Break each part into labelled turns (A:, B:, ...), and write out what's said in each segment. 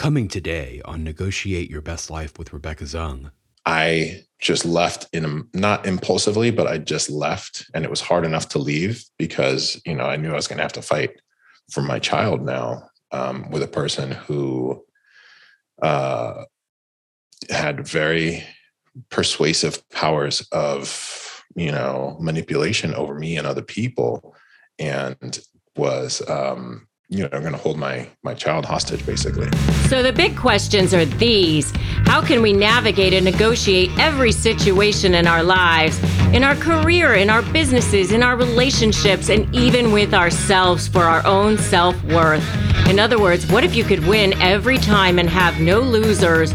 A: Coming today on Negotiate Your Best Life with Rebecca Zung.
B: I just left in not impulsively, but I just left and it was hard enough to leave because, you know, I knew I was going to have to fight for my child now um, with a person who uh, had very persuasive powers of, you know, manipulation over me and other people and was um, you know, I'm going to hold my my child hostage, basically.
C: So the big questions are these: How can we navigate and negotiate every situation in our lives, in our career, in our businesses, in our relationships, and even with ourselves for our own self worth? In other words, what if you could win every time and have no losers?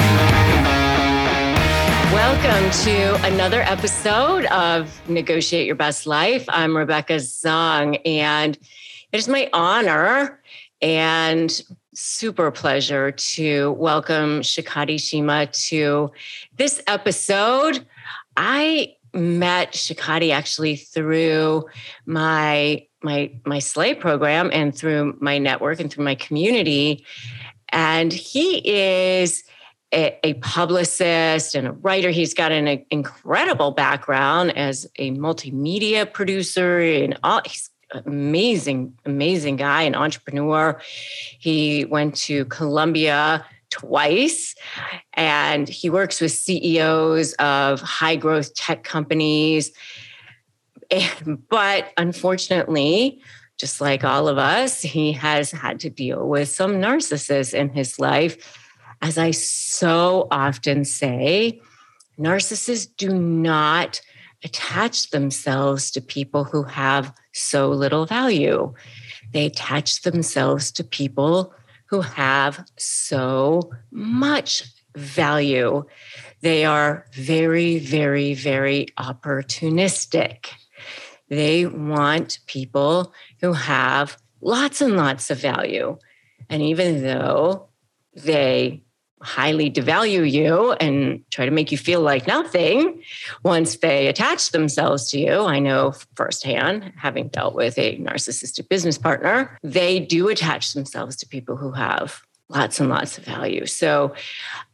C: Welcome to another episode of Negotiate Your Best Life. I'm Rebecca Zung, and it is my honor and super pleasure to welcome Shikati Shima to this episode. I met Shikati actually through my my my slay program and through my network and through my community and he is a, a, publicist and a writer. He's got an incredible background as a multimedia producer and all. He's an amazing, amazing guy, an entrepreneur. He went to Columbia twice and he works with CEOs of high growth tech companies. But unfortunately, just like all of us, he has had to deal with some narcissists in his life as I so often say, narcissists do not attach themselves to people who have so little value. They attach themselves to people who have so much value. They are very, very, very opportunistic. They want people who have lots and lots of value. And even though they highly devalue you and try to make you feel like nothing once they attach themselves to you. I know firsthand, having dealt with a narcissistic business partner, they do attach themselves to people who have lots and lots of value. So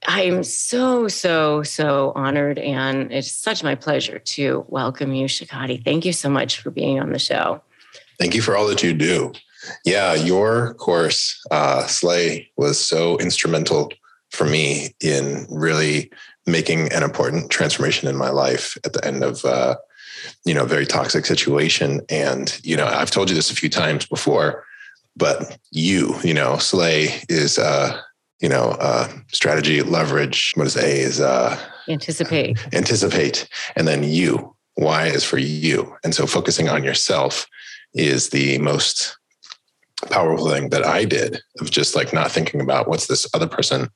C: I'm so, so, so honored. And it's such my pleasure to welcome you, Shikati. Thank you so much for being on the show.
B: Thank you for all that you do. Yeah, your course, uh, Slay, was so instrumental for me in really making an important transformation in my life at the end of uh, you know a very toxic situation. And you know i've told you this a few times before but you you know slay is uh you know uh strategy leverage what is a is uh
C: anticipate.
B: anticipate. And then you why is for you. And so focusing on yourself is the most powerful thing that i did of just like not thinking about what's this other person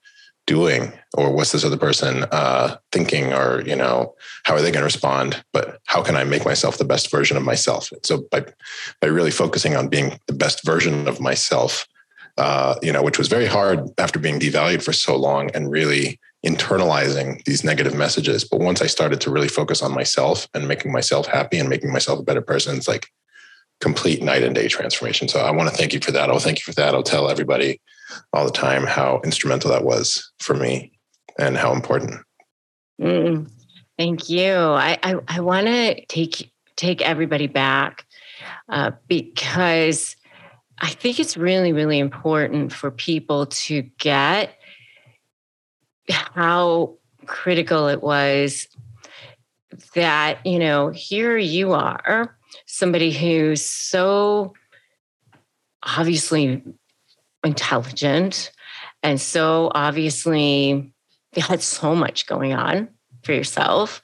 B: doing? Or what's this other person uh, thinking? Or you know how are they going to respond? But how can i make myself the best version of myself? So by by really focusing on being the best version of myself uh, you know which was very hard after being devalued for so long and really internalizing these negative messages. But once i started to really focus on myself and making myself happy and making myself a better person it's like complete night and day transformation. So i want to thank you for that. I'll thank you for that. I'll tell everybody all the time how instrumental that was for me and how important.
C: Mm, thank you. I I, I want to take take everybody back uh, because I think it's really really important for people to get how critical it was that you know here you are somebody who's so obviously intelligent. And so obviously, you had so much going on for yourself.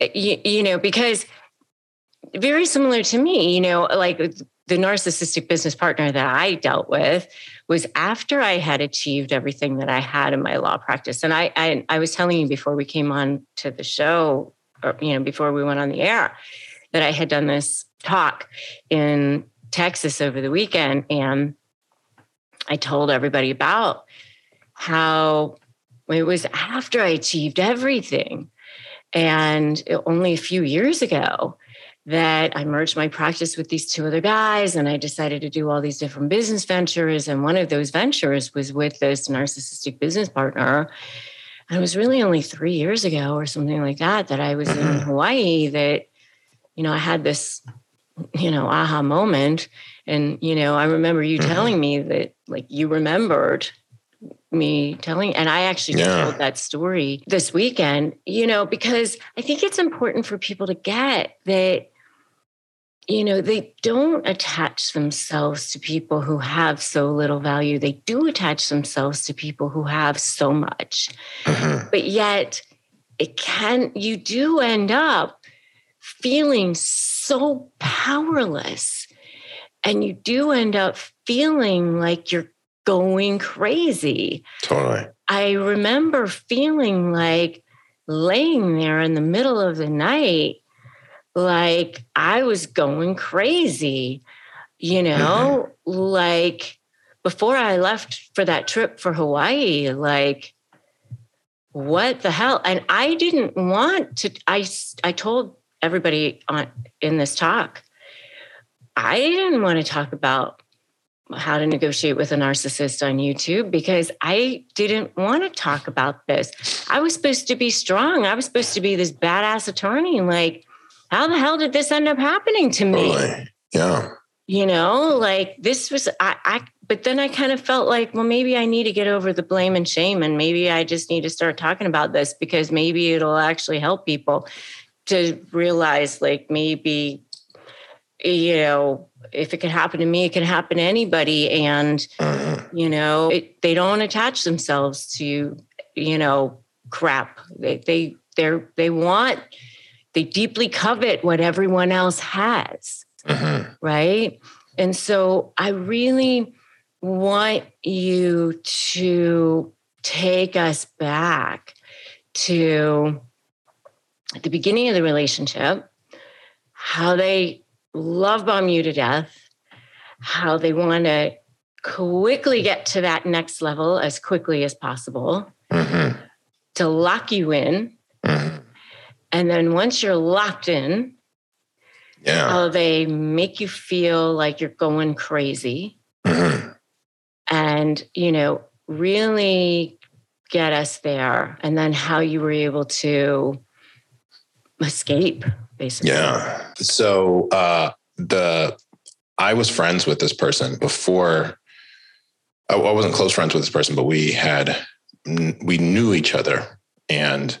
C: Eh, you, you know, because very similar to me, you know, like the narcissistic business partner that I dealt with was after I had achieved everything that I had in my law practice. And I, I, I was telling you before we came on to the show, or you know, before we went on the air, that I had done this talk in Texas over the weekend, and I told everybody about how it was after I achieved everything, and only a few years ago that I merged my practice with these two other guys and I decided to do all these different business ventures. And one of those ventures was with this narcissistic business partner. And it was really only three years ago or something like that that I was in mm-hmm. Hawaii that, you know, I had this, you know, aha moment. And, you know, I remember you mm-hmm. telling me that like you remembered me telling and i actually yeah. told that story this weekend you know because i think it's important for people to get that you know, they don't attach themselves to people who have so little value. They do attach themselves to people who have so much. Mm-hmm. But yet, it can, you do end up feeling so powerless. And you do end up feeling like you're going crazy.
B: Totally.
C: I remember feeling like laying there in the middle of the night like I was going crazy, you know, mm-hmm. like before I left for that trip for Hawaii, like what the hell? And I didn't want to I I told everybody on in this talk I didn't want to talk about how to negotiate with a narcissist on YouTube because I didn't want to talk about this. I was supposed to be strong. I was supposed to be this badass attorney like how the hell did this end up happening to me?
B: Yeah.
C: You know, like this was, I, I, but then I kind of felt like, well, maybe I need to get over the blame and shame. And maybe I just need to start talking about this because maybe it'll actually help people to realize, like, maybe, you know, if it can happen to me, it can happen to anybody. And, mm-hmm. you know, it, they don't attach themselves to, you know, crap. They, they, they're, they want, they deeply covet what everyone else has. Mm-hmm. Right. And so I really want you to take us back to at the beginning of the relationship, how they love bomb you to death, how they want to quickly get to that next level as quickly as possible, mm-hmm. to lock you in, mm-hmm. And then once you're locked in, yeah. how they make you feel like you're going crazy. Mm-hmm. And, you know, really get us there. And then how you were able to escape, basically.
B: Yeah. So uh the I was friends with this person before I wasn't close friends with this person, but we had we knew each other and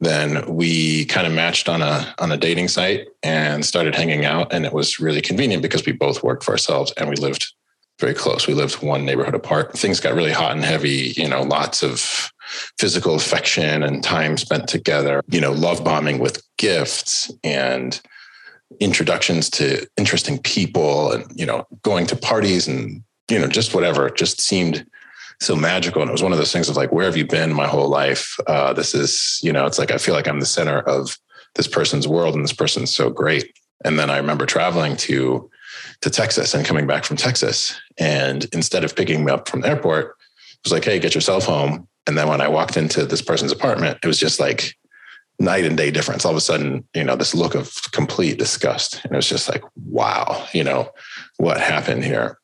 B: then we kind of matched on a on a dating site and started hanging out and it was really convenient because we both worked for ourselves and we lived very close we lived one neighborhood apart things got really hot and heavy you know lots of physical affection and time spent together you know love bombing with gifts and introductions to interesting people and you know going to parties and you know just whatever it just seemed so magical. And it was one of those things of like, where have you been my whole life? Uh, this is, you know, it's like I feel like I'm the center of this person's world and this person's so great. And then I remember traveling to to Texas and coming back from Texas. And instead of picking me up from the airport, it was like, hey, get yourself home. And then when I walked into this person's apartment, it was just like night and day difference. All of a sudden, you know, this look of complete disgust. And it was just like, wow, you know, what happened here?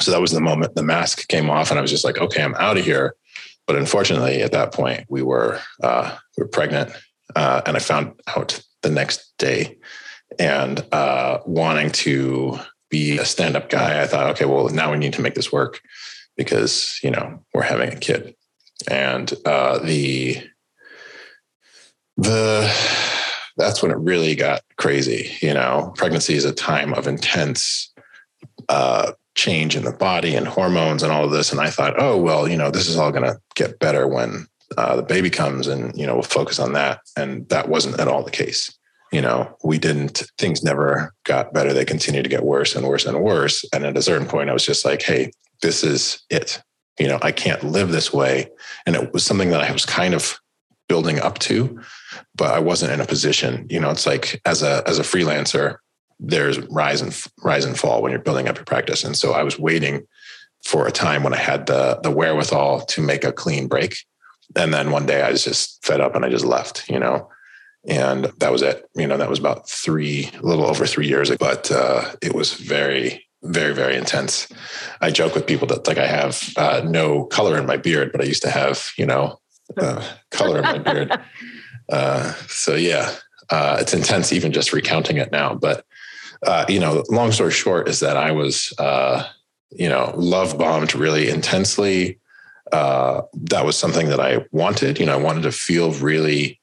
B: So that was the moment the mask came off, and I was just like, okay, I'm out of here. But unfortunately, at that point, we were uh, we were pregnant, uh, and I found out the next day. And uh, wanting to be a stand-up guy, I thought, okay, well, now we need to make this work because you know we're having a kid, and uh, the the that's when it really got crazy. You know, pregnancy is a time of intense uh, change in the body and hormones and all of this. And I thought, oh, well, you know, this is all going to get better when uh, the baby comes and, you know, we'll focus on that. And that wasn't at all the case. you know, we didn't, things never got better. They continued to get worse and worse and worse. And at a certain point, I was just like, hey, this is it. You know, I can't live this way. And it was something that I was kind of building up to, but I wasn't in a position, you know, it's like as a, as a freelancer, there's rise and rise and fall when you're building up your practice. And so I was waiting for a time when I had the the wherewithal to make a clean break. And then one day I was just fed up and I just left, you know. And that was it. You know, that was about three, a little over three years ago. But uh, it was very, very, very intense. I joke with people that like I have uh, no color in my beard, but I used to have, you know, uh, color in my beard. Uh, so yeah, uh, it's intense even just recounting it now. But uh, you know, long story short is that I was, uh, you know, love bombed really intensely. Uh, that was something that I wanted. You know, I wanted to feel really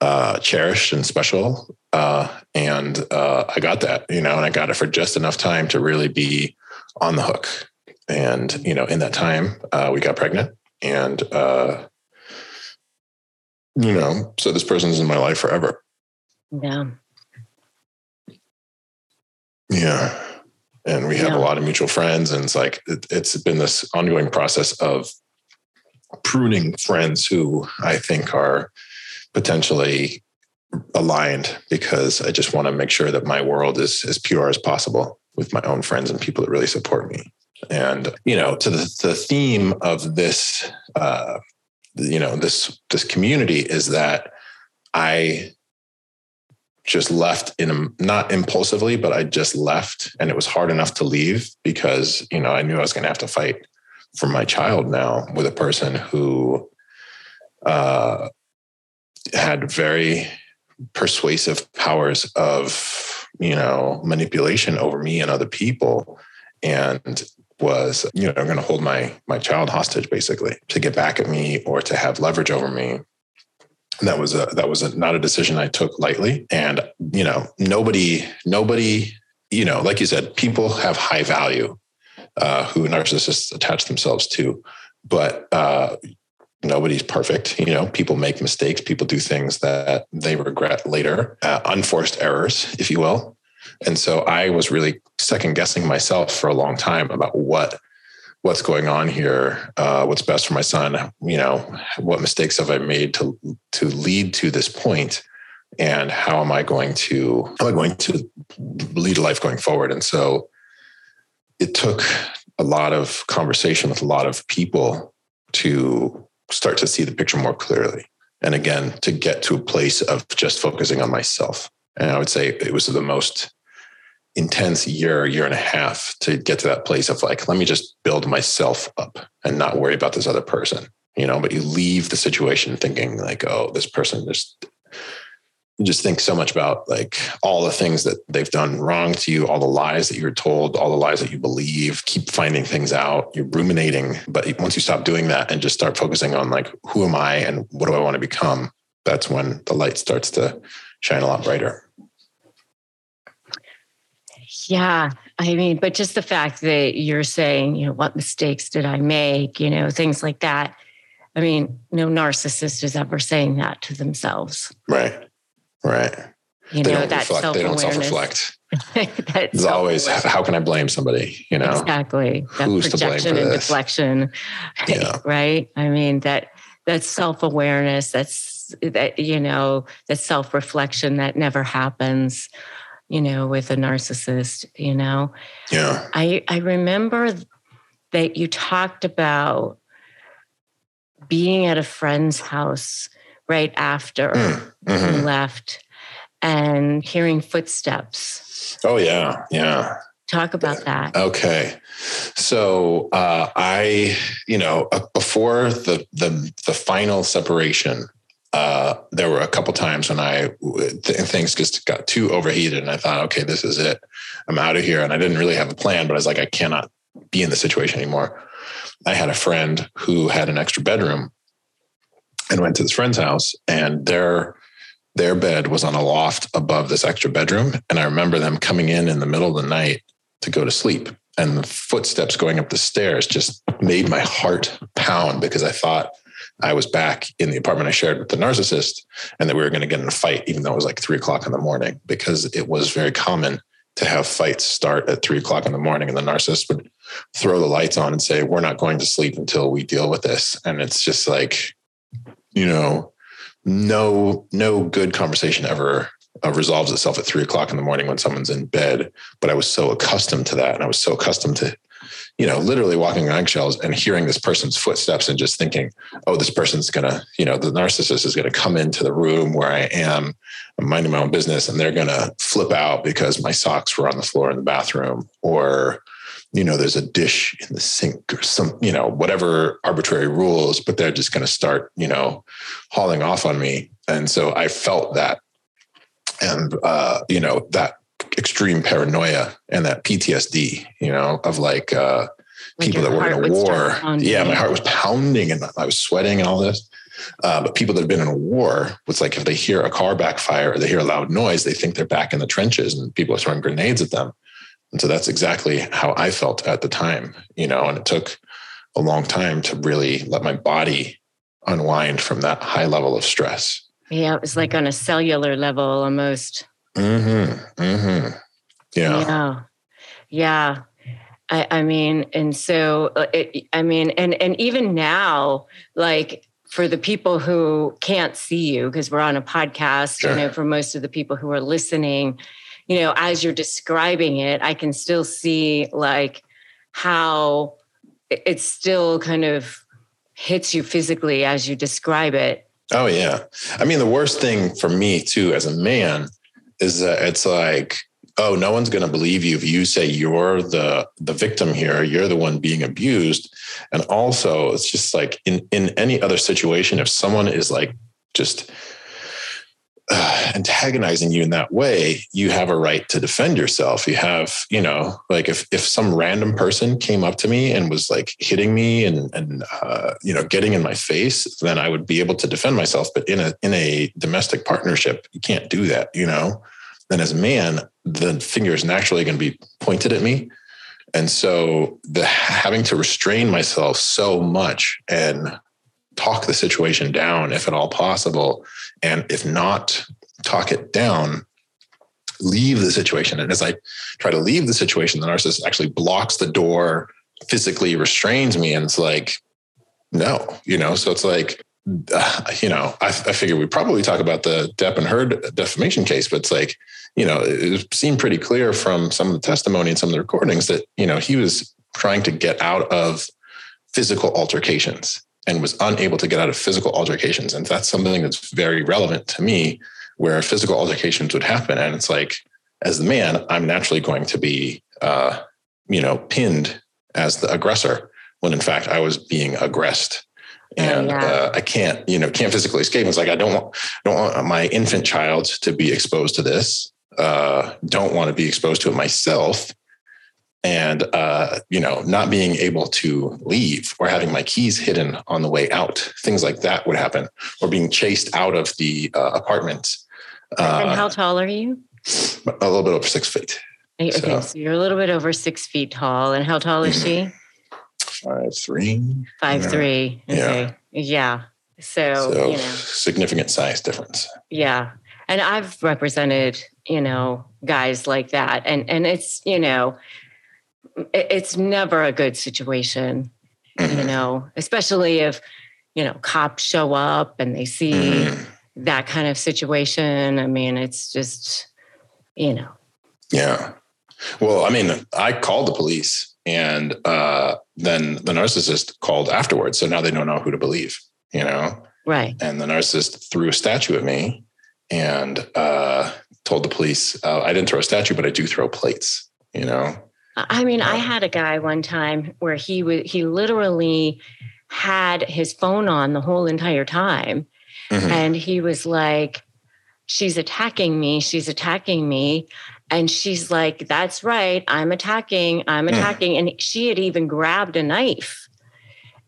B: uh, cherished and special, uh, and uh, I got that. You know, and I got it for just enough time to really be on the hook. And you know, in that time, we got pregnant, and you know, so this person's in my life forever.
C: Yeah.
B: Yeah. And we have yeah. a lot of mutual friends. And it's like, it, it's been this ongoing process of pruning friends who I think are potentially aligned because I just want to make sure that my world is as pure as possible with my own friends and people that really support me. And, you know, to the, the theme of this, uh, you know, this, this community is that I just left in a, not impulsively, but I just left and it was hard enough to leave because, you know, I knew I was going to have to fight for my child now with a person who uh, had very persuasive powers of, you know, manipulation over me and other people. And was, you know, going to hold my my child hostage basically to get back at me or to have leverage over me that was a that was a, not a decision I took lightly. And you know, nobody nobody you know, like you said, people have high value uh, who narcissists attach themselves to, but uh, nobody's perfect. You know, people make mistakes. People do things that they regret later, uh, unforced errors, if you will. And so I was really second guessing myself for a long time about what what's going on here, uh, what's best for my son, you know, what mistakes have I made to to lead to this point, and how am I going to how am I going to lead a life going forward? And so it took a lot of conversation with a lot of people to start to see the picture more clearly. And again, to get to a place of just focusing on myself. And I would say it was the most intense year, year and a half to get to that place of like, let me just build myself up and not worry about this other person, you know, but you leave the situation thinking like, oh, this person just, just think so much about like all the things that they've done wrong to you, all the lies that you're told, all the lies that you believe, keep finding things out, you're ruminating. But once you stop doing that and just start focusing on like, who am I and what do I want to become? That's when the light starts to shine a lot brighter.
C: Yeah. I mean, but just the fact that you're saying, you know, what mistakes did I make, you know, things like that. I mean, no narcissist is ever saying that to themselves.
B: Right. Right.
C: You
B: they
C: know,
B: don't
C: that
B: reflect, they don't self-reflect. it's always how can I blame somebody? You know,
C: exactly. That Who's projection and this? deflection. Yeah. Right. I mean that that's self-awareness. That's that, you know, that self-reflection that never happens you know, with a narcissist, you know.
B: Yeah.
C: I I remember that you talked about being at a friend's house right after mm, mm-hmm. you left and hearing footsteps.
B: Oh yeah, yeah.
C: Talk about that.
B: Okay. So uh, I, you know, uh, before the the the final separation, uh, there were a couple times when I th- things just got too overheated, and I thought, okay, this is it. I'm out of here, and I didn't really have a plan, but I was like, I cannot be in the situation anymore. I had a friend who had an extra bedroom, and went to this friend's house, and their their bed was on a loft above this extra bedroom, and I remember them coming in in the middle of the night to go to sleep, and the footsteps going up the stairs just made my heart pound because I thought I was back in the apartment I shared with the narcissist and that we were going to get in a fight, even though it was like three o'clock in the morning, because it was very common to have fights start at three o'clock in the morning and the narcissist would throw the lights on and say, We're not going to sleep until we deal with this. And it's just like, you know, no, no good conversation ever uh, resolves itself at three o'clock in the morning when someone's in bed. But I was so accustomed to that. And I was so accustomed to, you know, literally walking on eggshells and hearing this person's footsteps and just thinking, oh, this person's to, you know, the narcissist is to come into the room where I am, I'm minding my own business, and they're to flip out because my socks were on the floor in the bathroom or, you know, there's a dish in the sink or some, you know, whatever arbitrary rules, but they're just going to start, you know, hauling off on me. And so I felt that and uh, you know that extreme paranoia and that PTSD, you know, of like, uh, like people that were in a war. Yeah, my heart was pounding and I was sweating and all this. Uh, but people that have been in a war, it's like if they hear a car backfire or they hear a loud noise, they think they're back in the trenches and people are throwing grenades at them. And so that's exactly how I felt at the time, you know, and it took a long time to really let my body unwind from that high level of stress.
C: Yeah, it was like on a cellular level almost.
B: Mm-hmm. Mm-hmm. Yeah.
C: Yeah. Yeah. I, I mean, and so uh, it, I mean, and and even now, like for the people who can't see you because we're on a podcast, sure. you know, for most of the people who are listening, you know, as you're describing it, I can still see like how it still kind of hits you physically as you describe it
B: Oh yeah. I mean, the worst thing for me too, as a man, is that it's like, oh, no one's going to believe you if you say you're the the victim here, you're the one being abused. And also, it's just like in in any other situation, if someone is like just antagonizing you in that way, you have a right to defend yourself. You have, you know, like if if some random person came up to me and was like hitting me and and uh, you know getting in my face, then I would be able to defend myself. But in a in a domestic partnership, you can't do that. You know, then as a man, the finger is naturally going to be pointed at me, and so the having to restrain myself so much and talk the situation down if at all possible. And if not, talk it down, leave the situation. And as I try to leave the situation, the narcissist actually blocks the door, physically restrains me. And it's like, no, you know, so it's like, uh, you know, I, I figure we probably talk about the Depp and Heard defamation case, but it's like, you know, it seemed pretty clear from some of the testimony and some of the recordings that, you know, he was trying to get out of physical altercations and was unable to get out of physical altercations. And that's something that's very relevant to me, where physical altercations would happen. And it's like, as the man, I'm naturally going to be, uh, you know, pinned as the aggressor when in fact I was being aggressed. Oh, and yeah. uh, I can't, you know, can't physically escape. It's like I don't want, don't want my infant child to be exposed to this. Uh, don't want to be exposed to it myself and uh, you know not being able to leave or having my keys hidden on the way out things like that would happen or being chased out of the uh, apartment.
C: Uh, and how tall are you?
B: a little bit over six feet.
C: Okay so, so you're a little bit over six feet tall and how tall is she?
B: Five three.
C: Five yeah. three okay yeah yeah so, so you know.
B: significant size difference.
C: Yeah and i've represented you know guys like that and and it's you know it's never a good situation, mm-hmm. you know, especially if, you know, cops show up and they see mm-hmm. that kind of situation. I mean, it's just, you know.
B: Yeah. Well, I mean, I called the police and uh, then the narcissist called afterwards. So now they don't know who to believe, you know?
C: Right.
B: And the narcissist threw a statue at me and uh, told the police, uh, I didn't throw a statue, but I do throw plates, you know?
C: I mean, I had a guy one time where he was he literally had his phone on the whole entire time. Mm-hmm. And he was like, She's attacking me. She's attacking me. And she's like, That's right. I'm attacking. I'm mm. attacking. Mm. And she had even grabbed a knife.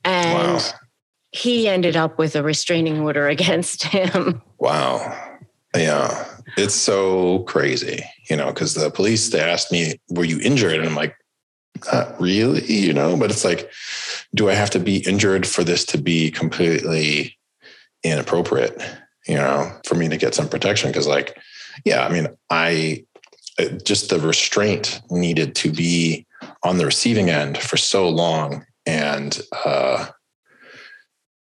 C: And wow. he ended up with a restraining order against him.
B: Wow. Yeah. It's so crazy, you know, because the police, they asked me, were you injured? And I'm like, not really, you know, but it's like, do I have to be injured for this to be completely inappropriate, you know, for me to get some protection? Because, like, yeah, I mean, I just the restraint needed to be on the receiving end for so long and uh,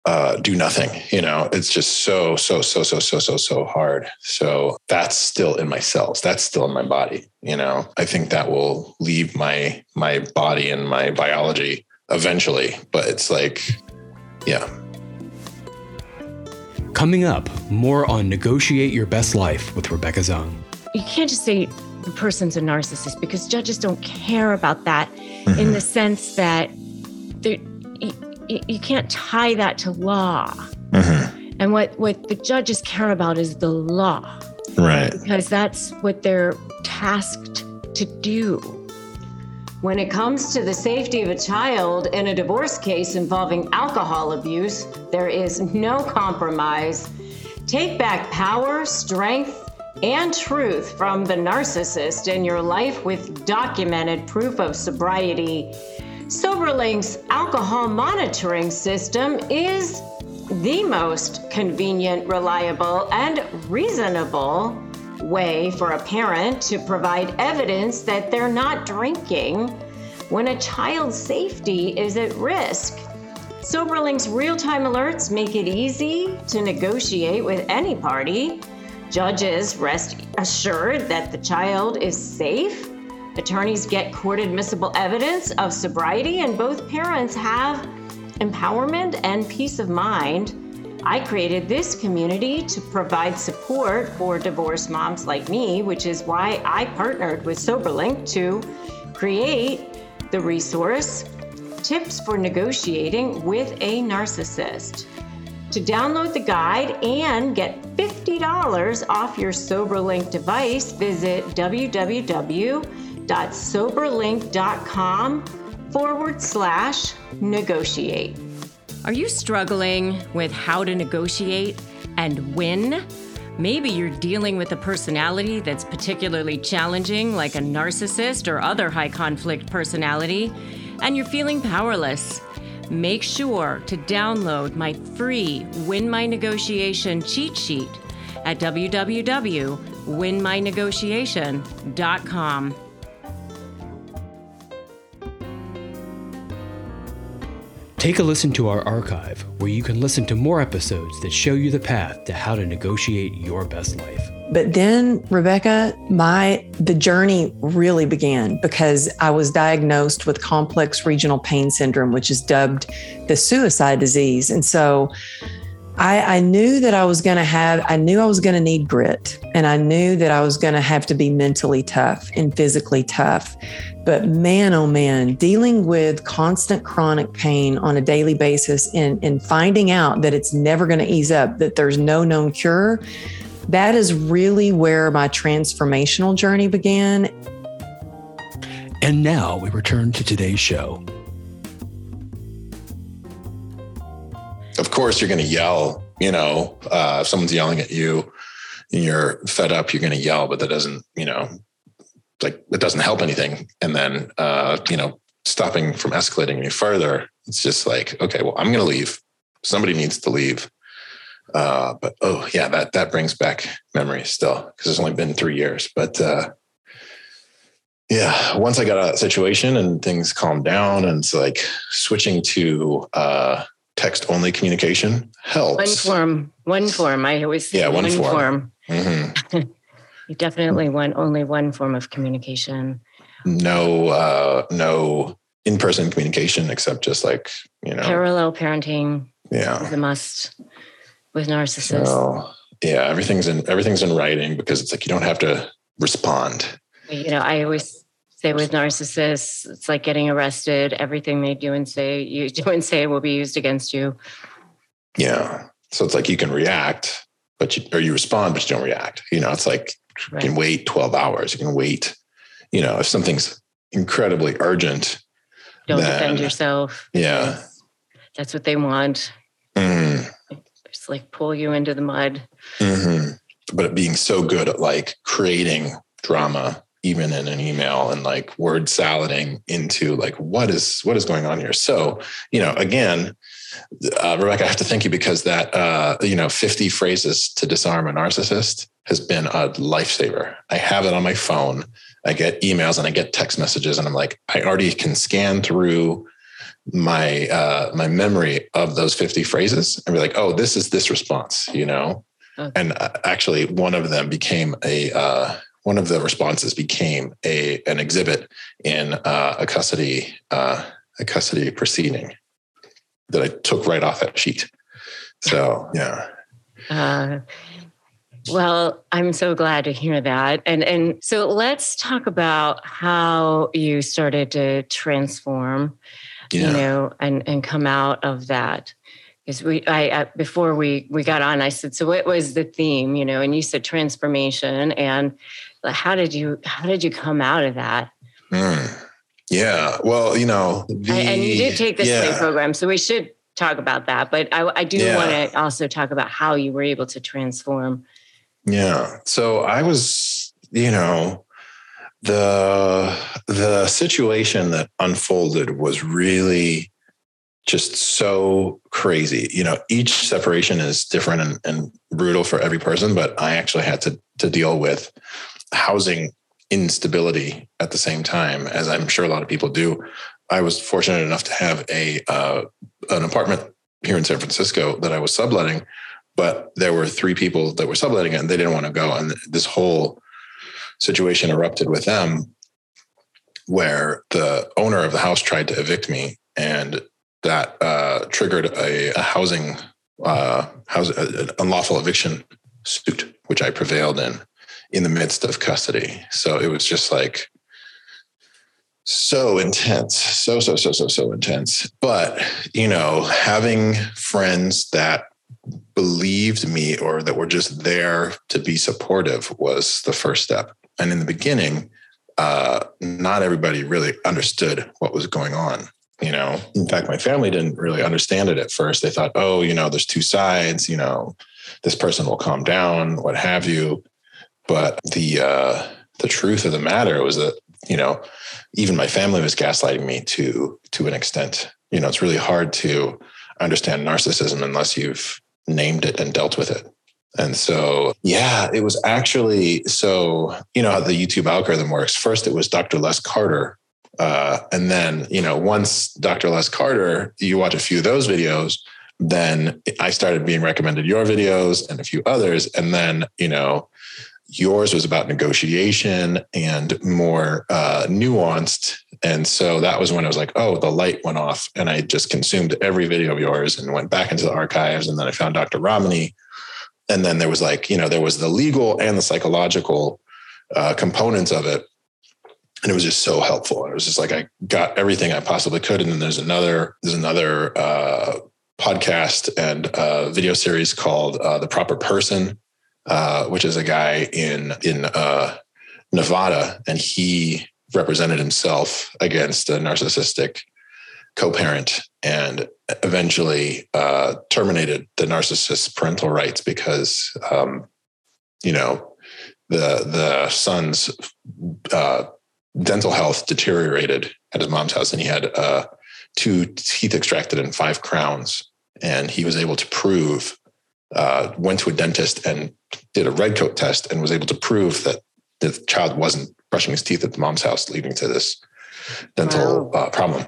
B: uh, do nothing. You know, it's just so, so, so, so, so, so, so hard. So that's still in my cells. That's still in my body. You know, I think that will leave my my body and my biology eventually. But it's like, yeah.
A: Coming up, more on negotiate your best life with Rebecca Zung.
C: You can't just say the person's a narcissist because judges don't care about that mm-hmm. in the sense that you, you, can't tie that to law. Mm-hmm. And what, what the judges care about is the law.
B: Right.
C: Because that's what they're tasked to do. When it comes to the safety of a child in a divorce case involving alcohol abuse, there is no compromise. Take back power, strength, and truth from the narcissist in your life with documented proof of sobriety. SoberLink's alcohol monitoring system is the most convenient, reliable, and reasonable way for a parent to provide evidence that they're not drinking when a child's safety is at risk. SoberLink's real time alerts make it easy to negotiate with any party. Judges rest assured that the child is safe. Attorneys get court admissible evidence of sobriety, and both parents have empowerment and peace of mind. I created this community to provide support for divorced moms like me, which is why I partnered with SoberLink to create the resource Tips for Negotiating with a Narcissist. To download the guide and get $50 off your SoberLink device, visit www.soberlink.com forward slash negotiate. Are you struggling with how to negotiate and win? Maybe you're dealing with a personality that's particularly challenging, like a narcissist or other high conflict personality, and you're feeling powerless. Make sure to download my free Win My Negotiation cheat sheet at www.winmynegotiation.com.
A: Take a listen to our archive, where you can listen to more episodes that show you the path to how to negotiate your best life.
D: But then, Rebecca, my the journey really began because I was diagnosed with complex regional pain syndrome, which is dubbed the suicide disease. And so I, I knew that I was going to have, I knew I was going to need grit, and I knew that I was going to have to be mentally tough and physically tough. But man, oh man, dealing with constant chronic pain on a daily basis and, and finding out that it's never going to ease up, that there's no known cure that is really where my transformational journey began.
A: And now we return to today's show.
B: Of course, you're going to yell. You know, uh, if someone's yelling at you and you're fed up, you're going to yell, but that doesn't, you know, like it doesn't help anything. And then, uh, you know, stopping from escalating any further, it's just like, okay, well, I'm going to leave. Somebody needs to leave. Uh, but oh yeah, that that brings back memories still because it's only been three years. But uh, yeah, once I got out of that situation and things calmed down, and it's like switching to uh, text only communication helps.
C: One form, one form. I always
B: yeah, one, one form. form.
C: Mm-hmm. you definitely want only one form of communication.
B: No, uh, no in-person communication except just like you know
C: parallel parenting.
B: Yeah,
C: is a must with narcissists. So,
B: yeah, everything's in everything's in writing because it's like you don't have to respond.
C: You know, I always say with narcissists, it's like getting arrested. Everything they do and say you do and say will be used against you.
B: Yeah. So it's like you can react, but you or you respond, but you don't react. You know, it's like right. you can wait 12 hours. You can wait, you know, if something's incredibly urgent.
C: Don't then, defend yourself.
B: Yeah.
C: That's what they want. Mm like pull you into the mud.
B: Mm-hmm. But being so good at like creating drama even in an email and like word salading into like what is what is going on here? So you know again uh, rebecca i have to thank you because that uh, you know 50 phrases to disarm a narcissist has been a lifesaver. I have it on my phone. I get emails and i get text messages and i'm like i already can scan through my uh my memory of those 50 phrases and be like oh this is this response you know? And uh, actually one of them became a uh one of the responses became a an exhibit in uh, a custody uh, a custody proceeding that I took right off that sheet. So yeah. Uh,
C: well, I'm so glad to hear that. And and so let's talk about how you started to transform, yeah. you know, and and come out of that. Because we, I, I, before we we got on, I said, so what was the theme, you know? And you said transformation, and how did you how did you come out of that?
B: Mm. Yeah, well, you know,
C: the, and you did take the yeah. program, so we should talk about that. But I, I do yeah. want to also talk about how you were able to transform.
B: Yeah, so I was, you know, the the situation that unfolded was really just so crazy. You know, each separation is different and, and brutal for every person, but I actually had to to deal with housing instability at the same time, as I'm sure a lot of people do. I was fortunate enough to have a uh, an apartment here in San Francisco that I was subletting, but there were three people that were subletting it and they didn't want to go, and this whole situation erupted with them, where the owner of the house tried to evict me, and that uh, triggered a, a housing uh, house, an unlawful eviction suit, which I prevailed in in the midst of custody. So it was just like so intense, so, so, so, so, so intense. But, you know, having friends that believed me or that were just there to be supportive was the first step. And in the beginning, uh, not everybody really understood what was going on. You know, in fact, my family didn't really understand it at first. They thought, oh, you know, there's two sides, you know, this person will calm down, what have you. But the uh, the truth of the matter was that you know even my family was gaslighting me to to an extent. You know, it's really hard to understand narcissism unless you've named it and dealt with it. And so, yeah, it was actually so, you know, how the YouTube algorithm works. First, it was Dr. Les Carter. Uh, and then, you know, once Dr. Les Carter, you watch a few of those videos, then I started being recommended your videos and a few others. And then, you know, yours was about negotiation and more uh, nuanced. And so that was when I was like, oh, the light went off. And I just consumed every video of yours and went back into the archives. And then I found Dr. Ramani. And then there was like, you know, there was the legal and the psychological uh, components of it. And it was just so helpful. It was just like I got everything I possibly could. And then there's another, there's another uh, podcast and uh, video series called uh, The Proper Person uh, which is a guy in in uh, Nevada, and he represented himself against a narcissistic co-parent and eventually uh, terminated the narcissist's parental rights because um, you know the the son's uh, dental health deteriorated at his mom's house and he had uh, two teeth extracted and five crowns and he was able to prove uh, went to a dentist and did a Red-Cote test and was able to prove that the child wasn't brushing his teeth at the mom's house, leading to this dental wow. uh, problem.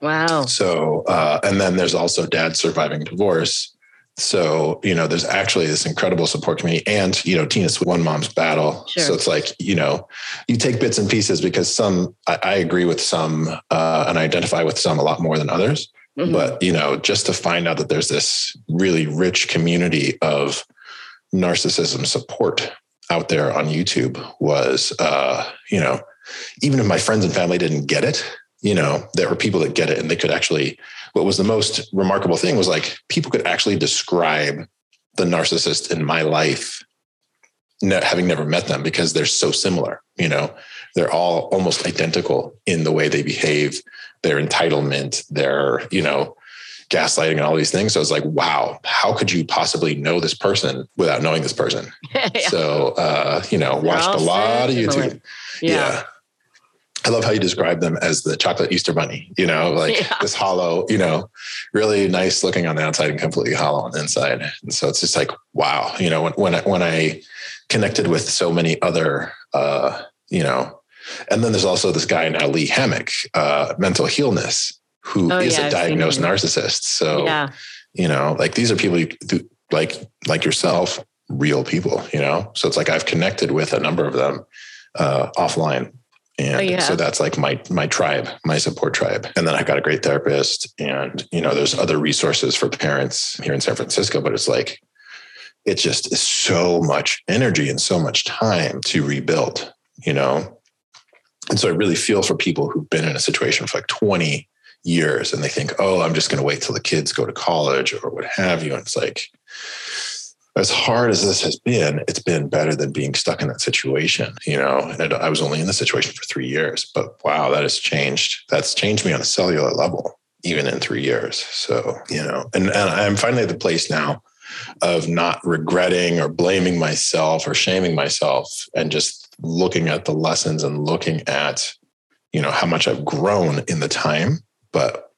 C: Wow.
B: So, uh, and then there's also dad surviving divorce. So, you know, there's actually this incredible support community and, you know, Tina's one mom's battle. Sure. So it's like, you know, you take bits and pieces because some, I, I agree with some uh, and identify with some a lot more than others. Mm-hmm. But, you know, just to find out that there's this really rich community of narcissism support out there on YouTube was, uh, you know, even if my friends and family didn't get it, you know, there were people that get it and they could actually, what was the most remarkable thing was like people could actually describe the narcissist in my life, having never met them because they're so similar, you know, they're all almost identical in the way they behave, their entitlement, their, you know, gaslighting and all these things. So it's like, wow, how could you possibly know this person without knowing this person? yeah. So, uh, you know, watched a lot of YouTube. yeah. yeah. I love how you describe them as the chocolate Easter bunny, you know, like yeah. this hollow, you know, really nice looking on the outside and completely hollow on the inside. And so it's just like, wow, you know, when, when I, when I connected with so many other, uh, you know, and then there's also this guy now, Lee Hammock, uh, mental healness, who oh, is yeah, a diagnosed narcissist. So, yeah. you know, like these are people who, like, like yourself, real people, you know? So it's like, I've connected with a number of them, uh, offline and oh, yeah. so that's like my my tribe, my support tribe. And then I've got a great therapist. And, you know, there's other resources for parents here in San Francisco, but it's like it just is so much energy and so much time to rebuild, you know. And so I really feel for people who've been in a situation for like 20 years and they think, oh, I'm just going to wait till the kids go to college or what have you. And it's like, as hard as this has been, it's been better than being stuck in that situation, you know. And I was only in the situation for three years, but wow, that has changed. That's changed me on a cellular level, even in three years. So, you know, and, and I'm finally at the place now of not regretting or blaming myself or shaming myself and just looking at the lessons and looking at, you know, how much I've grown in the time. But,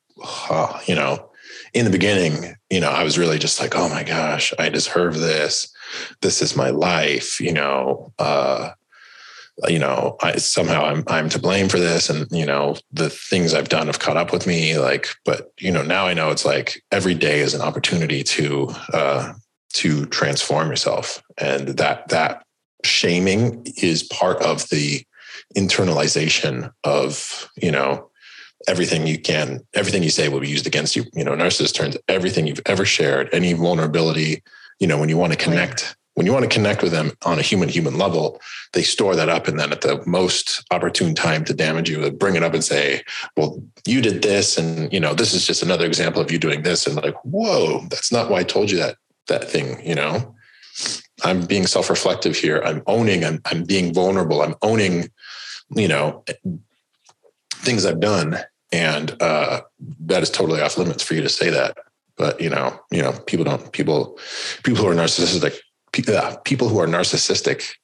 B: you know, in the beginning, you know, I was really just like, oh my gosh, I deserve this. This is my life, you know. Uh, you know, I somehow I'm I'm to blame for this, and you know the things I've done have caught up with me. Like, but you know now I know it's like every day is an opportunity to uh, to transform yourself, and that that shaming is part of the internalization of you know everything you can, everything you say will be used against you. You know, narcissist turns everything you've ever shared, any vulnerability, you know, when you want to connect, when you want to connect with them on a human human level, they store that up. And then at the most opportune time to damage you, they bring it up and say, well, you did this. And, you know, this is just another example of you doing this. And like, whoa, that's not why I told you that, that thing, you know? I'm being self-reflective here. I'm owning, I'm, I'm being vulnerable. I'm owning, you know, things I've done, and uh, that is totally off limits for you to say that. But you know, you know, people don't people people who are narcissistic people who are narcissistic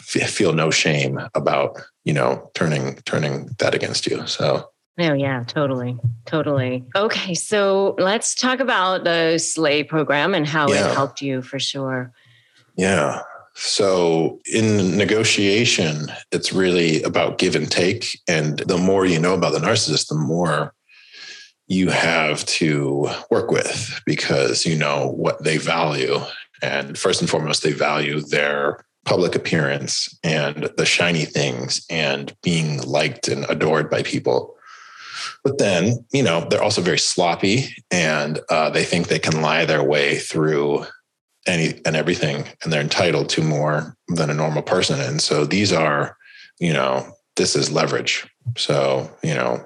B: feel no shame about you know turning turning that against you. So
C: Oh, yeah, totally. Totally. Okay. So let's talk about the slay program and how yeah. it helped you for sure.
B: Yeah. So in negotiation, it's really about give and take. And the more you know about the narcissist, the more you have to work with because you know what they value. And first and foremost, they value their public appearance and the shiny things and being liked and adored by people. But then, you know, they're also very sloppy and uh, they think they can lie their way through any and everything and they're entitled to more than a normal person. And so these are you know this is leverage. So you know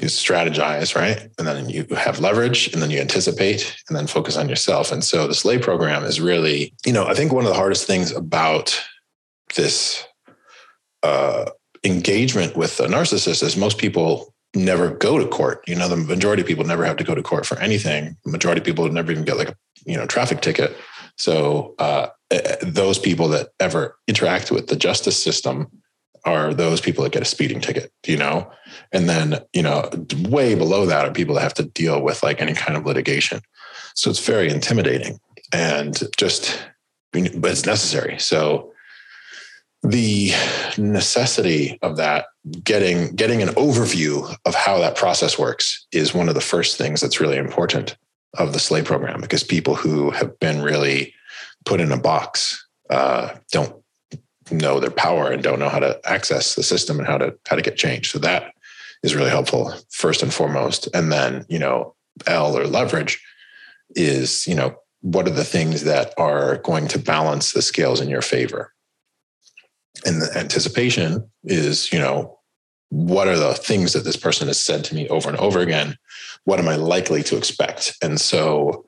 B: you strategize right? And then you have leverage and then you anticipate and then focus on yourself. And so the slay program is really you know i think one of the hardest things about this uh, engagement with a narcissist is most people never go to court. You know the majority of people never have to go to court for anything. The majority of people never even get like a you know traffic ticket so uh, eh, those people that ever interact with the justice system are those people that get a speeding ticket, you know, and then you know way below that are people that have to deal with like any kind of litigation. So it's very intimidating and just, but it's necessary. So the necessity of that getting getting an overview of how that process works is one of the first things that's really important of the slay program because people who have been really put in a box uh, don't know their power and don't know how to access the system and how to how to get change. So that is really helpful first and foremost. And then you know L or leverage is you know what are the things that are going to balance the scales in your favor. And the anticipation is you know what are the things that this person has said to me over and over again what am I likely to expect? And so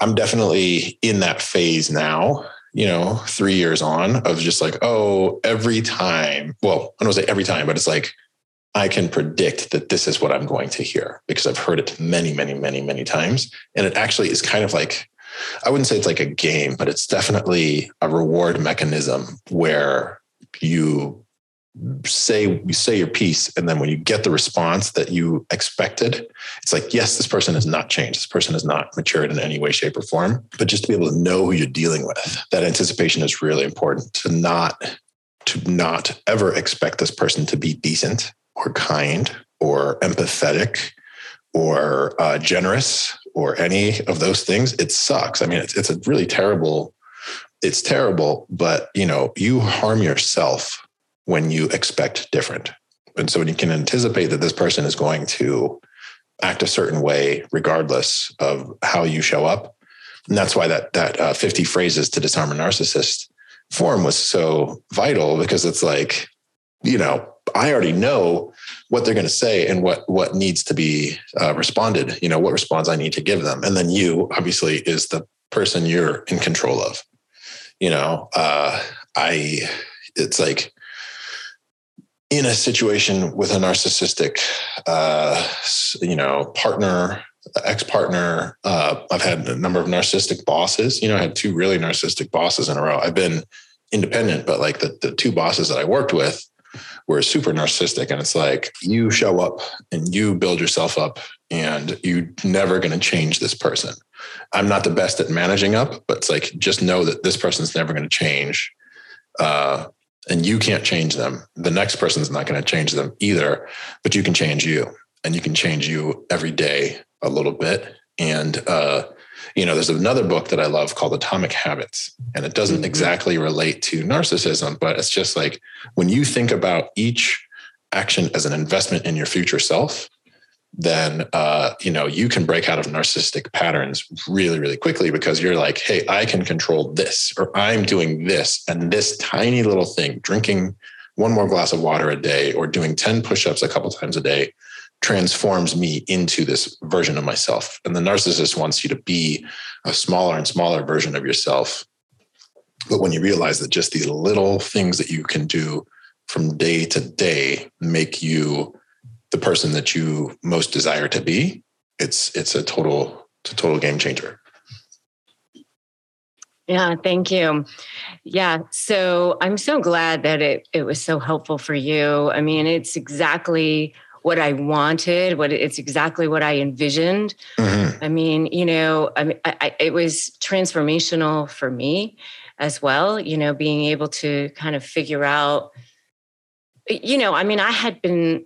B: I'm definitely in that phase now, you know, three years on of just like, oh, every time, well, I don't say every time, but it's like I can predict that this is what I'm going to hear because I've heard it many, many, many, many times. And it actually is kind of like, I wouldn't say it's like a game, but it's definitely a reward mechanism where you say you say your piece and then when you get the response that you expected it's like yes this person has not changed. This person has not matured in any way shape or form. But just to be able to know who you're dealing with that anticipation is really important to not to not ever expect this person to be decent or kind or empathetic or uh, generous or any of those things. It sucks. I mean it's, it's a really terrible it's terrible but you know you harm yourself when you expect different. And so when you can anticipate that this person is going to act a certain way, regardless of how you show up. And that's why that that uh, 50 phrases to disarm a narcissist form was so vital because it's like, you know, I already know what they're going to say and what what needs to be uh, responded. You know, what response I need to give them, and then you obviously is the person you're in control of. You know, uh, I it's like in a situation with a narcissistic, uh, you know, partner, ex-partner, uh, I've had a number of narcissistic bosses. You know, I had two really narcissistic bosses in a row. I've been independent, but like the, the two bosses that I worked with were super narcissistic. And it's like you show up and you build yourself up and you're never going to change this person. I'm not the best at managing up, but it's like just know that this person's never going to change. Uh, and you can't change them. The next person's not going to change them either, but you can change you and you can change you every day a little bit. And, uh, you know, there's another book that I love called Atomic Habits, and it doesn't mm-hmm. exactly relate to narcissism, but it's just like when you think about each action as an investment in your future self, then uh, you know you can break out of narcissistic patterns really really quickly because you're like hey i can control this or i'm doing this and this tiny little thing drinking one more glass of water a day or doing 10 push-ups a couple times a day transforms me into this version of myself. And the narcissist wants you to be a smaller and smaller version of yourself. But when you realize that just these little things that you can do from day to day make you the person that you most desire to be, it's it's a total it's a total game changer.
C: Yeah, thank you. Yeah, so I'm so glad that it it was so helpful for you. I mean, it's exactly what I wanted, what it's exactly what I envisioned. Mm-hmm. I mean, you know, I mean, I, I, it was transformational for me as well. You know, being able to kind of figure out, you know, I mean, I had been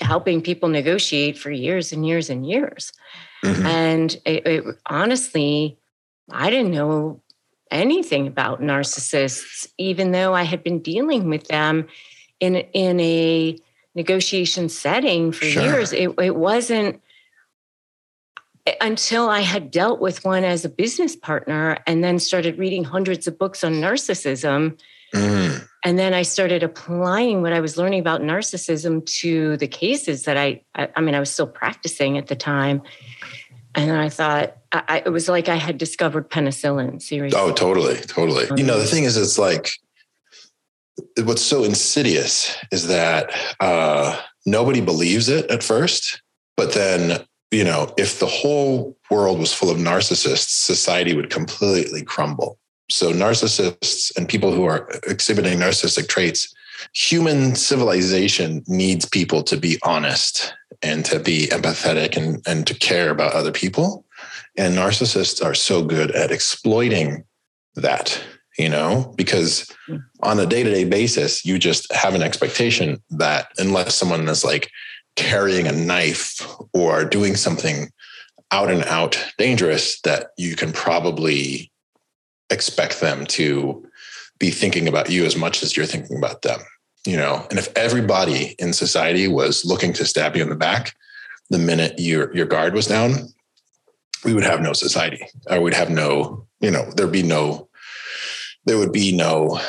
C: helping people negotiate for years and years and years. Mm-hmm. And it, it, honestly, I didn't know anything about narcissists, even though I had been dealing with them in in a negotiation setting for sure. years. It, it wasn't until I had dealt with one as a business partner and then started reading hundreds of books on narcissism. Mm. And then i started applying what i was learning about narcissism to the cases that i i, I mean i was still practicing at the time. And i thought I, it was like i had discovered penicillin seriously.
B: Oh totally totally. You know the thing is it's like what's so insidious is that uh, nobody believes it at first but then you know if the whole world was full of narcissists society would completely crumble so, narcissists and people who are exhibiting narcissistic traits, human civilization needs people to be honest and to be empathetic and, and to care about other people. And narcissists are so good at exploiting that, you know, because hmm. on a day to day basis, you just have an expectation that unless someone is like carrying a knife or doing something out and out dangerous, that you can probably expect them to be thinking about you as much as you're thinking about them you know? And if everybody in society was looking to stab you in the back the minute your your guard was down we would have no society. Or we'd have no you know there'd be no there would be no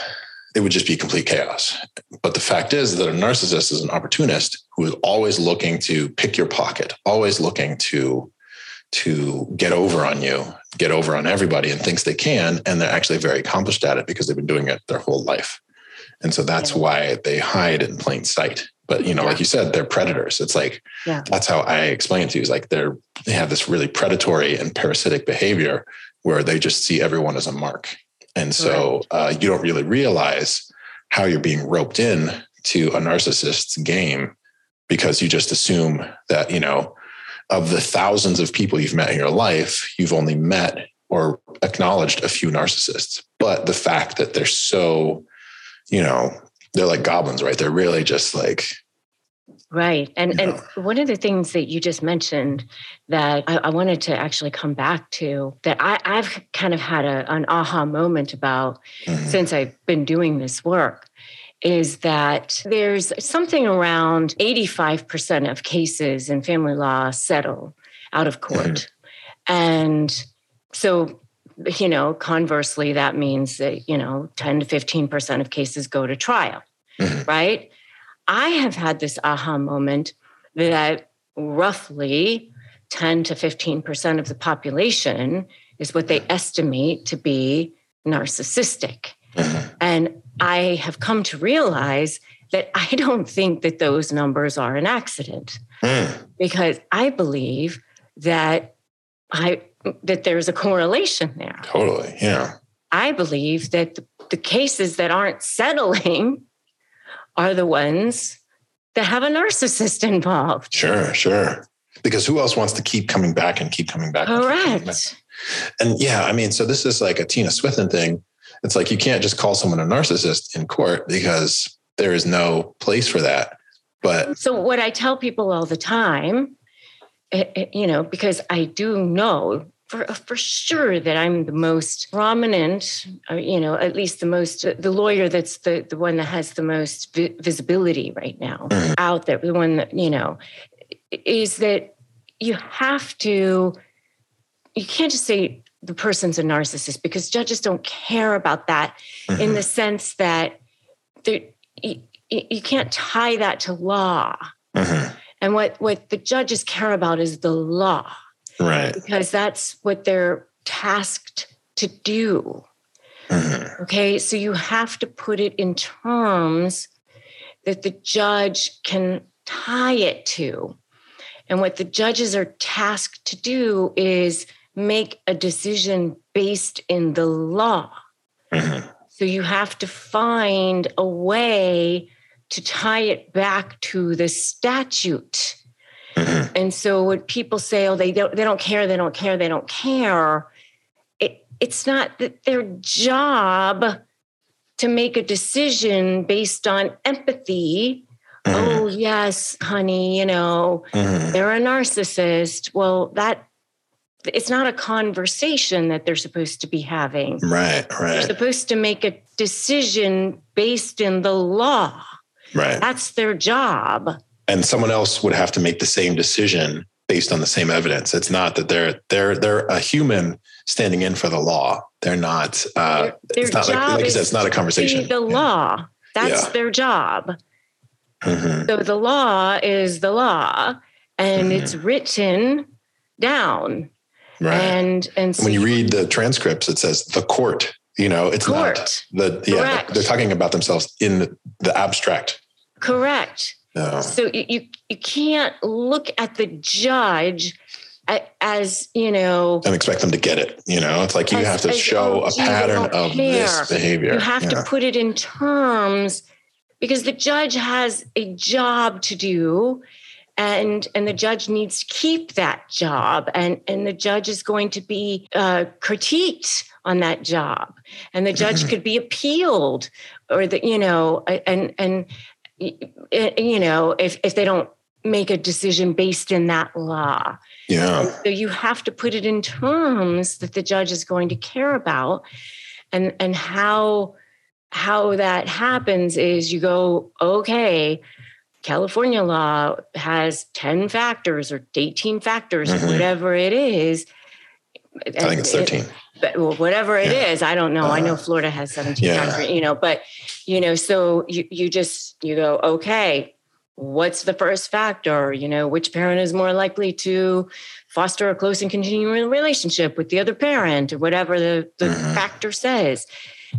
B: it would just be complete chaos. But the fact is that a narcissist is an opportunist who is always looking to pick your pocket always looking to to get over on you, get over on everybody and thinks they can. And they're actually very accomplished at it because they've been doing it their whole life. And so that's yeah. why they hide in plain sight. But you know, yeah. like you said, they're predators. It's like yeah. that's how I explain it to you. Is like they're they have this really predatory and parasitic behavior where they just see everyone as a mark. And so right. uh, you don't really realize how you're being roped in to a narcissist's game because you just assume that, you know, of the thousands of people you've met in your life, you've only met or acknowledged a few narcissists. But the fact that they're so, you know, they're like goblins, right? They're really just like
C: Right. And and one of the things that you just mentioned that I, I, wanted to actually come back to that I, I've kind of had a, an aha moment about mm-hmm. since I've been doing this work is that there's something around 85% of cases in family law settle out of court. Mm-hmm. And so, you know, conversely, that means that, you know, 10 to 15% of cases go to trial, mm-hmm. right? I have had this aha moment that roughly 10 to 15% of the population is what they estimate to be narcissistic. Mm-hmm. And I have come to realize that I don't think that those numbers are an accident mm. because I believe that I that there's a correlation there.
B: Totally. Yeah.
C: I believe that the, the cases that aren't settling are the ones that have a narcissist involved.
B: Sure, sure. Because who else wants to keep coming back and keep coming back?
C: Correct.
B: And, and yeah, I mean, so this is like a Tina Swithin thing. It's like you can't just call someone a narcissist in court because there is no place for that. But
C: so what I tell people all the time, eh, eh, you know, because I do know for, for sure that I'm the most prominent, uh, you know, at least the most, uh, the lawyer that's the, the one that has the most vi- visibility right now mm-hmm. out there, the one that, you know, is that you have to, you can't just say the person's a narcissist because judges don't care about that mm-hmm. in the sense that you, you, can't tie that to law. Mm-hmm. And what, what the judges care about is the law
B: Right.
C: Because that's what they're tasked to do. Mm-hmm. Okay. So you have to put it in terms that the judge can tie it to. And what the judges are tasked to do is make a decision based in the law. So you have to find a way to tie it back to the statute. And so when people say, "Oh, they don't, they don't care, they don't care, they don't care," it, it's not that their job to make a decision based on empathy. Oh, yes, honey, you know, they're a narcissist. Well, that it's not a conversation that they're supposed to be having.
B: Right, right.
C: They're supposed to make a decision based in the law.
B: Right.
C: That's their job
B: and someone else would have to make the same decision based on the same evidence. It's not that they're they're they're a human standing in for the law. They're not. Uh, their, their it's not like, like you said. It's not a conversation.
C: The yeah. law. That's yeah. their job. Mm-hmm. So the law is the law, and mm-hmm. it's written down. Right. And and
B: so when you, you read the transcripts, it says the court. You know, it's court. not the yeah. They're talking about themselves in the, the abstract.
C: Correct. No. So you you can't look at the judge as you know
B: and expect them to get it you know it's like you as, have to show a pattern of care. this behavior
C: you have yeah. to put it in terms because the judge has a job to do and and the judge needs to keep that job and and the judge is going to be uh, critiqued on that job and the judge could be appealed or the you know and and you know, if, if they don't make a decision based in that law.
B: Yeah.
C: so you have to put it in terms that the judge is going to care about. And and how how that happens is you go, okay, California law has 10 factors or 18 factors mm-hmm. or whatever it is.
B: I think it's 13. It,
C: but well, whatever it yeah. is, I don't know. Uh, I know uh, Florida has 17 yeah. factors, you know, but you know, so you you just you go, okay, what's the first factor? You know, which parent is more likely to foster a close and continuing relationship with the other parent or whatever the, the mm-hmm. factor says.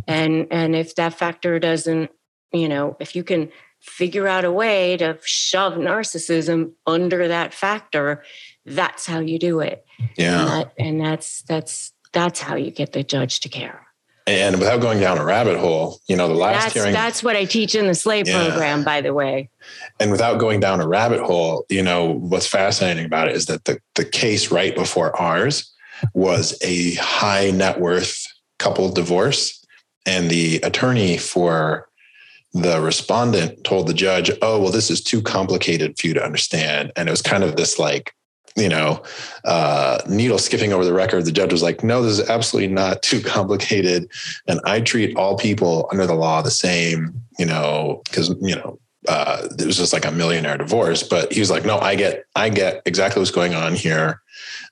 C: And and if that factor doesn't you know, if you can figure out a way to shove narcissism under that factor, that's how you do it.
B: Yeah.
C: And, that, and that's that's that's how you get the judge to care.
B: And without going down a rabbit hole, you know, the last
C: That's
B: hearing
C: that's what I teach in the slay
B: Yeah.
C: program, by the way.
B: and without going down a rabbit hole, you know, what's fascinating about it is that the, the case right before ours was a high net worth couple divorce. And the attorney for the respondent told the judge, Oh, well, this is too complicated for you to understand. And it was kind of this like, you know, uh, needle skipping over the record. The judge was like, No, this is absolutely not too complicated. And I treat all people under the law the same, you know, because, you know, uh, it was just like a millionaire divorce. But he was like, no, I get, I get exactly what's going on here.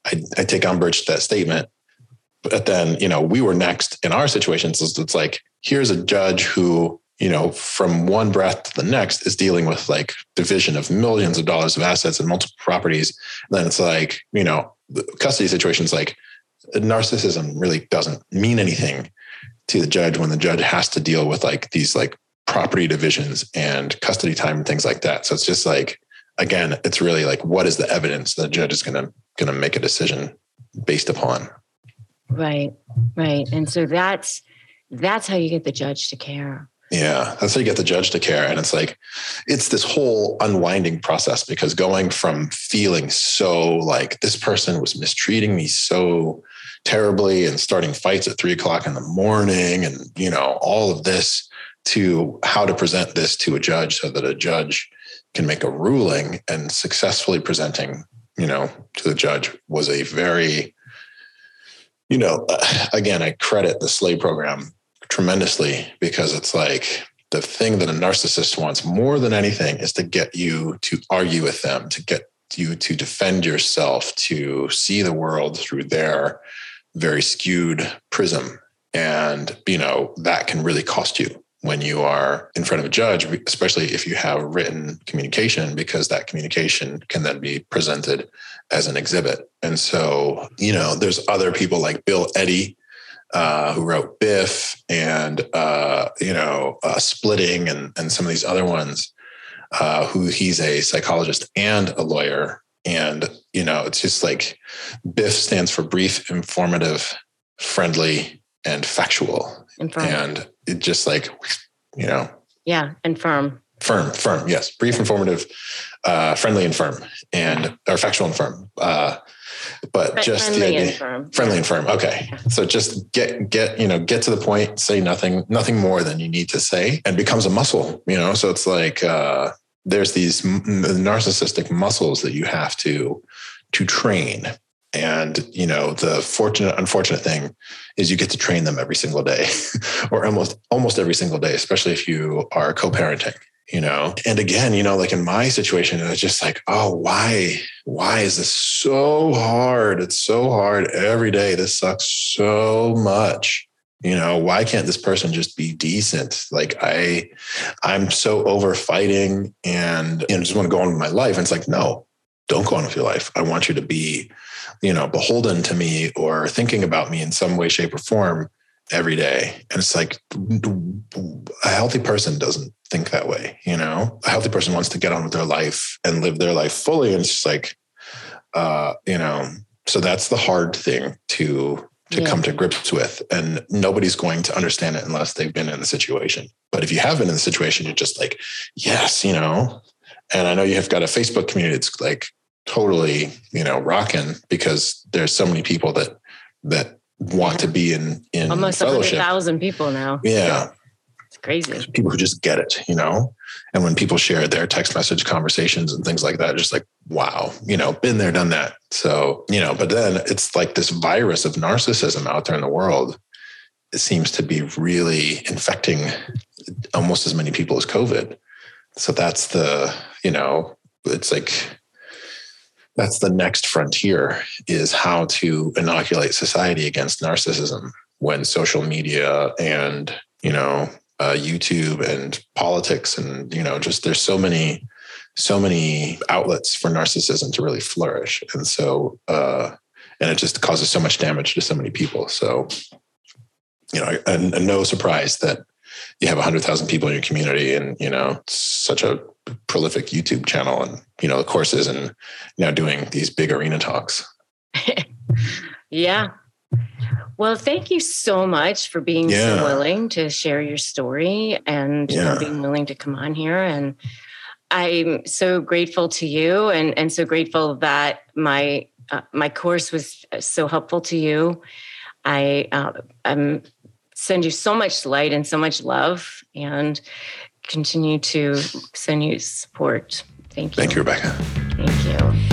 B: I, I take umbrage to that statement. But then, you know, we were next in our situations. So it's like, here's a judge who, you know, from one breath to the next is dealing with like division of millions of dollars of assets and multiple properties. then it's like, you know, the custody situation's like narcissism really doesn't mean anything to the judge when the judge has to deal with like these like property divisions and custody time and things like that. So it's just like, again, it's really like, what is the evidence that the judge is going to, going to make a decision based upon?
C: Right, right. And so that's that's how you get the judge to care.
B: Yeah. That's how you get the judge to care. And it's like, it's this whole unwinding process because going from feeling so like this person was mistreating me so terribly and starting fights at three o'clock in the morning and, you know, all of this to how to present this to a judge so that a judge can make a ruling and successfully presenting, you know, to the judge was a very, you know, uh, again, I credit the slay program tremendously because it's like the thing that a narcissist wants more than anything is to get you to argue with them, to get you to defend yourself, to see the world through their very skewed prism. And, you know, that can really cost you when you are in front of a judge, especially if you have written communication, because that communication can then be presented as an exhibit. And so, you know, there's other people like Bill Eddy, uh, who wrote Biff and, uh, you know, uh, Splitting and, and some of these other ones, uh, who he's a psychologist and a lawyer. And, you know, it's just like Biff stands for brief, informative, friendly, and factual.
C: And.
B: And it just like, you know,
C: yeah, and firm.
B: firm, firm. Yes. Brief, informative, uh, friendly and firm and, or factual and firm. But
C: But
B: just the
C: friendly
B: idea,
C: and firm.
B: friendly and firm. Okay. So just get, get, you know, get to the point, say nothing, nothing more than you need to say and becomes a muscle, you know? So it's like, uh, there's these m- narcissistic muscles that you have to, to train. And, you know, the fortunate, unfortunate thing is you get to train them every single day or almost, almost every single day, especially if you are co-parenting you know? And again you know like in my situation it's just like oh why why is this so hard? It's so hard every day. This sucks so much. You know why can't this person just be decent? Like i i'm so over fighting and you know just want to go on with my life. And it's like no don't go on with your life. I want you to be you know beholden to me or thinking about me in some way shape or form every day. And it's like a healthy person doesn't think that way you know? A healthy person wants to get on with their life and live their life fully. And it's just like uh you know so that's the hard thing to to
C: Yeah.
B: come to grips with. And nobody's going to understand it unless they've been in the situation. But if you have been in the situation you're just like yes you know? And i know you have got a facebook community that's like totally you know rocking because there's so many people that that want to be in in
C: Almost
B: fellowship
C: thousand people now.
B: yeah
C: It's crazy.
B: people who just get it, you know? And when people share their text message conversations and things like that, just like, wow, you know, been there, done that. So, you know, but then it's like this virus of narcissism out there in the world. It seems to be really infecting almost as many people as COVID. So that's the, you know, it's like, that's the next frontier is how to inoculate society against narcissism when social media and, you know, uh, YouTube and politics and you know just there's so many so many outlets for narcissism to really flourish. And so uh, and it just causes so much damage to so many people. So you know and, and no surprise that you have 100,000 people in your community and, you know, such a prolific YouTube channel and, you know, the courses and now doing these big arena talks.
C: yeah. Well, thank you so much for being
B: Yeah.
C: so willing to share your story and
B: Yeah.
C: being willing to come on here. And I'm so grateful to you and, and so grateful that my uh, my course was so helpful to you. I uh, I'm send you so much light and so much love and continue to send you support. Thank you.
B: Thank you, Rebecca.
C: Thank you.